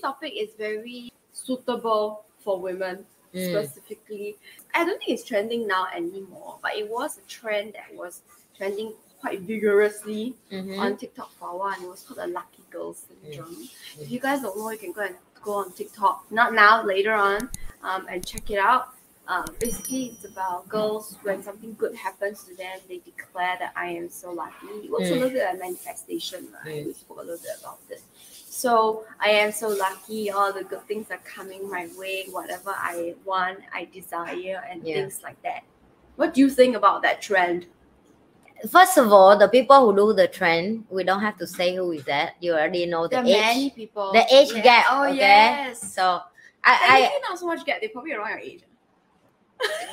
this topic is very suitable for women Mm. specifically. I don't think it's trending now anymore, but it was a trend that was trending quite vigorously Mhm. on TikTok for a while. And it was called the Lucky Girl Syndrome. Mm. If you guys don't know, you can go and go on TikTok. Not now, later on, um, and check it out. Uh, basically, it's about girls when something good happens to them, they declare that I am so lucky. It works a Mm. little bit like manifestation, right? Mm. We spoke a little bit about this. So I am so lucky. All the good things are coming my way. Whatever I want, I desire, and Yeah. things like that. What do you think about that trend? First of all, the people who do the trend, we don't have to say who is that. You already know the age. many people. the age Yeah. gap. Oh okay? yes. So I, Technically not so much gap. They're probably around your age.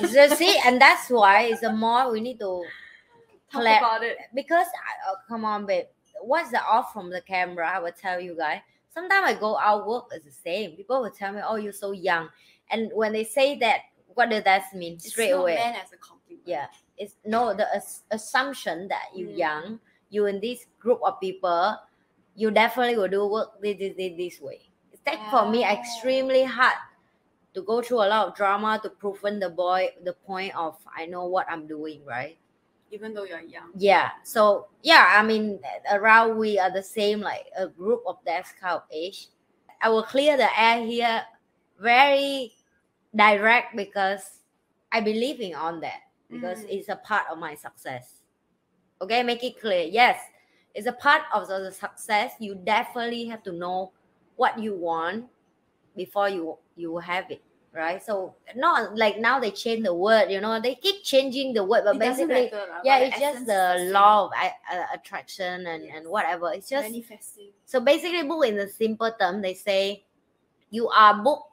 I so see, and that's why it's the more we need to Talk about it. because I, oh, come on, babe. What's the off from the camera? I will tell you guys. Sometimes I go out work is the same. People will tell me, "Oh, you're so young," and when they say that, what does that mean? It's Straight away, meant as a compliment. yeah. It's no the as- assumption that you Mm. young, you in this group of people, you definitely will do work this this, this, this way. It's take for me extremely hard to go through a lot of drama to prove the boy the point of I know what I'm doing, right? Even though you're young. Yeah. So yeah, I mean around we are the same, like a group of that kind of age. I will clear the air here very direct because I believe in on that because Mm. it's a part of my success. Okay, make it clear. Yes, it's a part of the success. You definitely have to know what you want before you you have it, right? So not like now they change the word. You know, they keep changing the word, but It basically yeah it's just the law of uh, attraction and, and whatever it's just manifesting. so basically book in the simple term they say you are book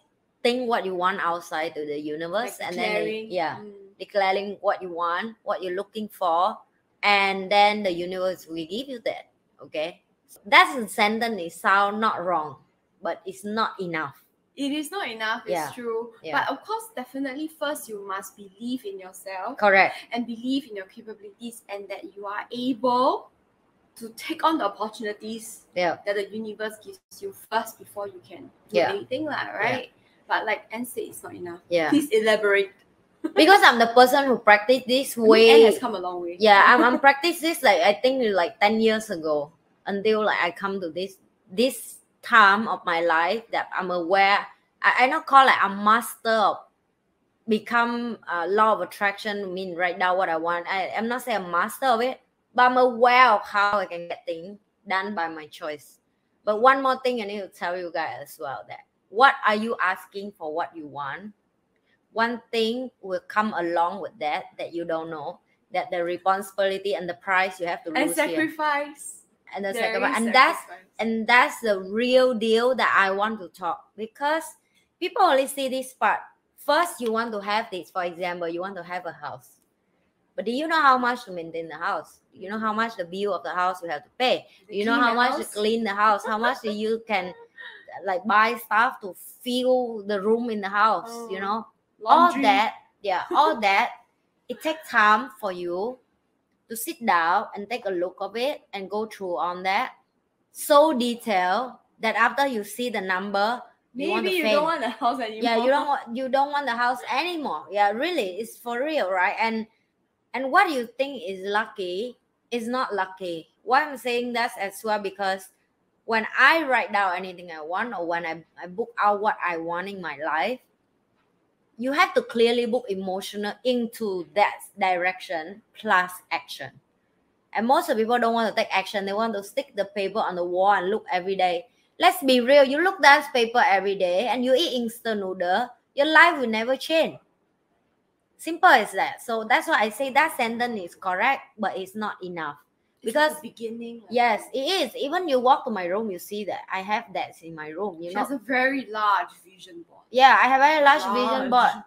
think what you want outside to the universe Like and then they- yeah mm, declaring what you want what you're looking for and then the universe will give you that okay that's a sentence it sound not wrong but it's not enough It is not enough, it's Yeah. true. Yeah. But of course, definitely first you must believe in yourself correct and believe in your capabilities and that you are able to take on the opportunities yeah that the universe gives you first before you can do Yeah. anything, lah, right? But like and said, it's not enough. yeah Please elaborate. because i'm the person who practice this I mean, way Anne has come a long way. yeah I'm, I'm practice this like i think like 10 years ago until like i come to this this time of my life that i'm aware i, I not call like a master of become a law of attraction mean right now what i want. I, i'm not saying a master of it but i'm aware of how i can get things done by my choice. But one more thing i need to tell you guys as well that what are you asking for what you want? One thing will come along with that that you don't know that the responsibility and the price you have to And lose here. Sacrifice. And the There sacrifice is and that's and that's the real deal that I want to talk because people only see this part. First, you want to have this, for example, you want to have a house. But do you know how much to maintain the house? Do you know how much the bill of the house you have to pay? Do you know how much house? to clean the house? How much you can like buy stuff to fill the room in the house? You Oh, know, all that, yeah, all that. It takes time for you to sit down and take a look of it and go through on that so detailed that after you see the number you want Maybe you don't want a house anymore. yeah you don't want you don't want the house anymore. Yeah really it's for real right? And and what you think is lucky is not lucky. Why i'm saying that as well because when i write down anything i want or when i, I book out what i want in my life you have to clearly book emotional into that direction plus action. And most of people don't want to take action. They want to stick the paper on the wall and look every day. Let's be real. You look that paper every day and you eat instant noodle your life will never change. Simple as that. So that's why i say that sentence is correct but it's not enough. Because beginning. like, yes it is. Even you walk to my room you see that i have that in my room you She know. has a very large vision board. Yeah i have a large vision board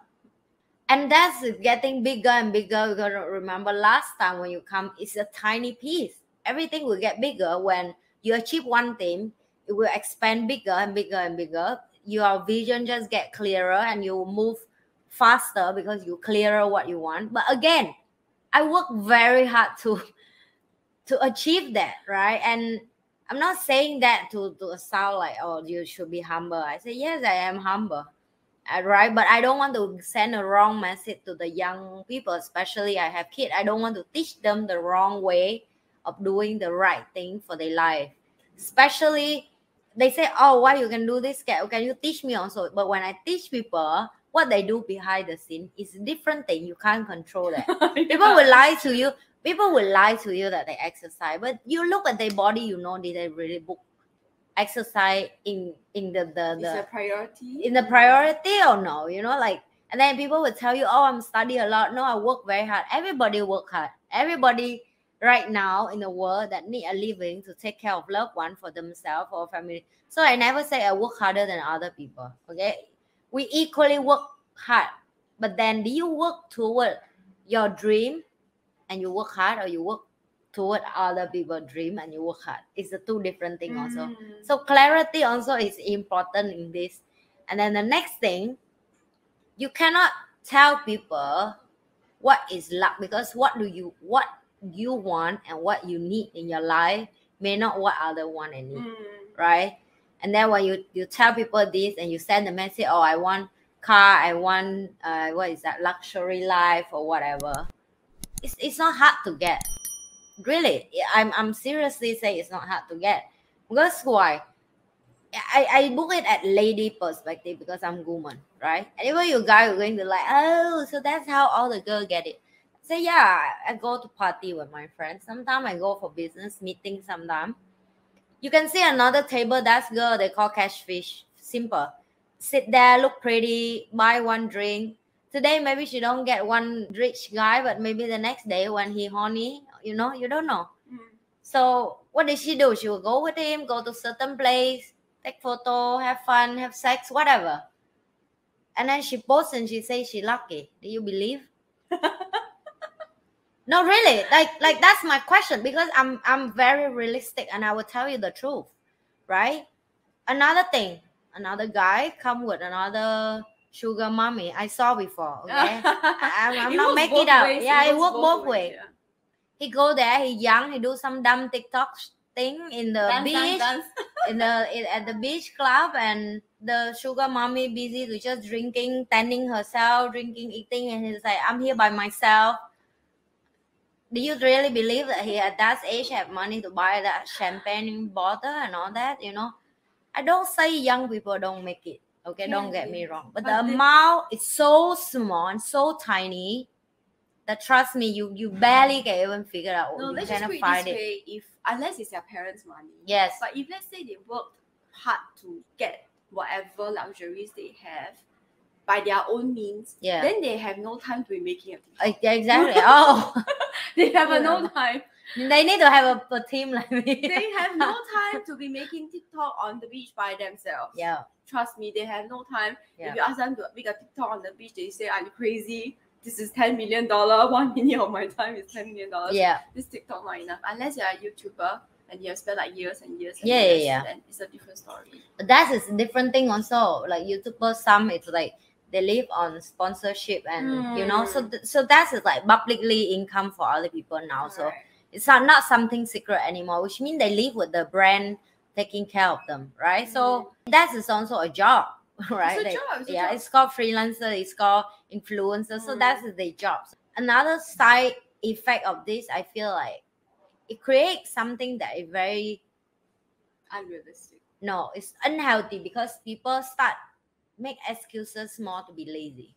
and that's getting bigger and bigger. You gotta remember last time when you come, it's a tiny piece. Everything will get bigger when you achieve one thing, it will expand bigger and bigger and bigger. Your vision just get clearer and you move faster because you clearer what you want. But again, I work very hard to to achieve that, right? And I'm not saying that to, to sound like, oh, you should be humble. I say, yes, I am humble. Uh, right. But I don't want to send a wrong message to the young people, especially I have kids. I don't want to teach them the wrong way of doing the right thing for their life. Especially they say, oh, why you can do this? Can, you teach me also? But when I teach people, what they do behind the scene is a different thing. You can't control that. People will lie to you. People will lie to you that they exercise, but you look at their body, you know did they really book exercise in in the the, the a priority? in the priority or no? You know, like and then people will tell you, oh, I'm studying a lot. No, I work very hard. Everybody work hard. Everybody right now in the world that need a living to take care of loved one for themselves or family. So I never say I work harder than other people. Okay, we equally work hard, but then do you work toward your dream and you work hard, or you work toward other people' dream and you work hard? It's a two different thing also. Mm. So clarity also is important in this. And then the next thing, you cannot tell people what is luck because what do you what you want and what you need in your life may not what other want and need, Mm. right? And then when you you tell people this and you send the message, oh, I want car, I want uh, what is that luxury life or whatever. It's it's not hard to get. Really, I'm I'm seriously saying it's not hard to get. Because why? I, I book it at lady perspective because I'm woman, right? Anyway, you guys are going to like, oh, so that's how all the girl get it. So yeah, I go to party with my friends. Sometimes I go for business meeting. Sometimes you can see another table. That's girl. They call cash fish. Simple. Sit there, look pretty, buy one drink. Today maybe she don't get one rich guy, but maybe the next day when he horny, you know, you don't know. Mm. So what did she do? She will go with him, go to certain place, take photo, have fun, have sex, whatever. And then she posts and she says she lucky. Do you believe? no, really. Like like that's my question because I'm I'm very realistic and I will tell you the truth, right? Another thing, another guy come with another sugar mommy. I saw before. Okay, I'm, I'm not making it up. ways, Yeah, it works work both ways. yeah. He go there, he young, he do some dumb TikTok thing in the Dance, beach, dance, dance. in the in, at the beach club, and the sugar mommy busy to just drinking, tending herself, drinking, eating, and he's like, I'm here by myself. Do you really believe that he at that age have money to buy that champagne bottle and all that? You know, I don't say young people don't make it. Okay, don't Yeah, get me wrong, but, But the the- amount is so small and so tiny that trust me, you you barely can even figure out. No, let's just put it this it. way: if unless it's their parents' money, Yes. But if let's say they worked hard to get whatever luxuries they have by their own means, Yeah. then they have no time to be making a TikTok. Uh, yeah, exactly. Oh, they have Yeah. no time. they need to have a, a team like me. They have no time to be making TikTok on the beach by themselves. yeah, Trust me, they have no time. Yeah. If you ask them to make a TikTok on the beach, they say, "Are you crazy? This is ten million dollar. One minute of my time is ten million dollars. yeah, This TikTok not enough. Unless you're a YouTuber and you have spent like years and years. And Yeah, yeah, years, yeah. Then it's a different story. that is a different thing also. Like YouTubers, some it's like they live on sponsorship and you know, so Mm. th- so that's like publicly income for other people now. So Alright. it's not, not something secret anymore, which means they live with the brand taking care of them, right? So that is also a job, right? Mm. It's job. It's yeah, it's called freelancer, it's called influencer. So Mm. that's their jobs. Another side effect of this, I feel like it creates something that is very unrealistic. no, it's unhealthy because people start make excuses more to be lazy.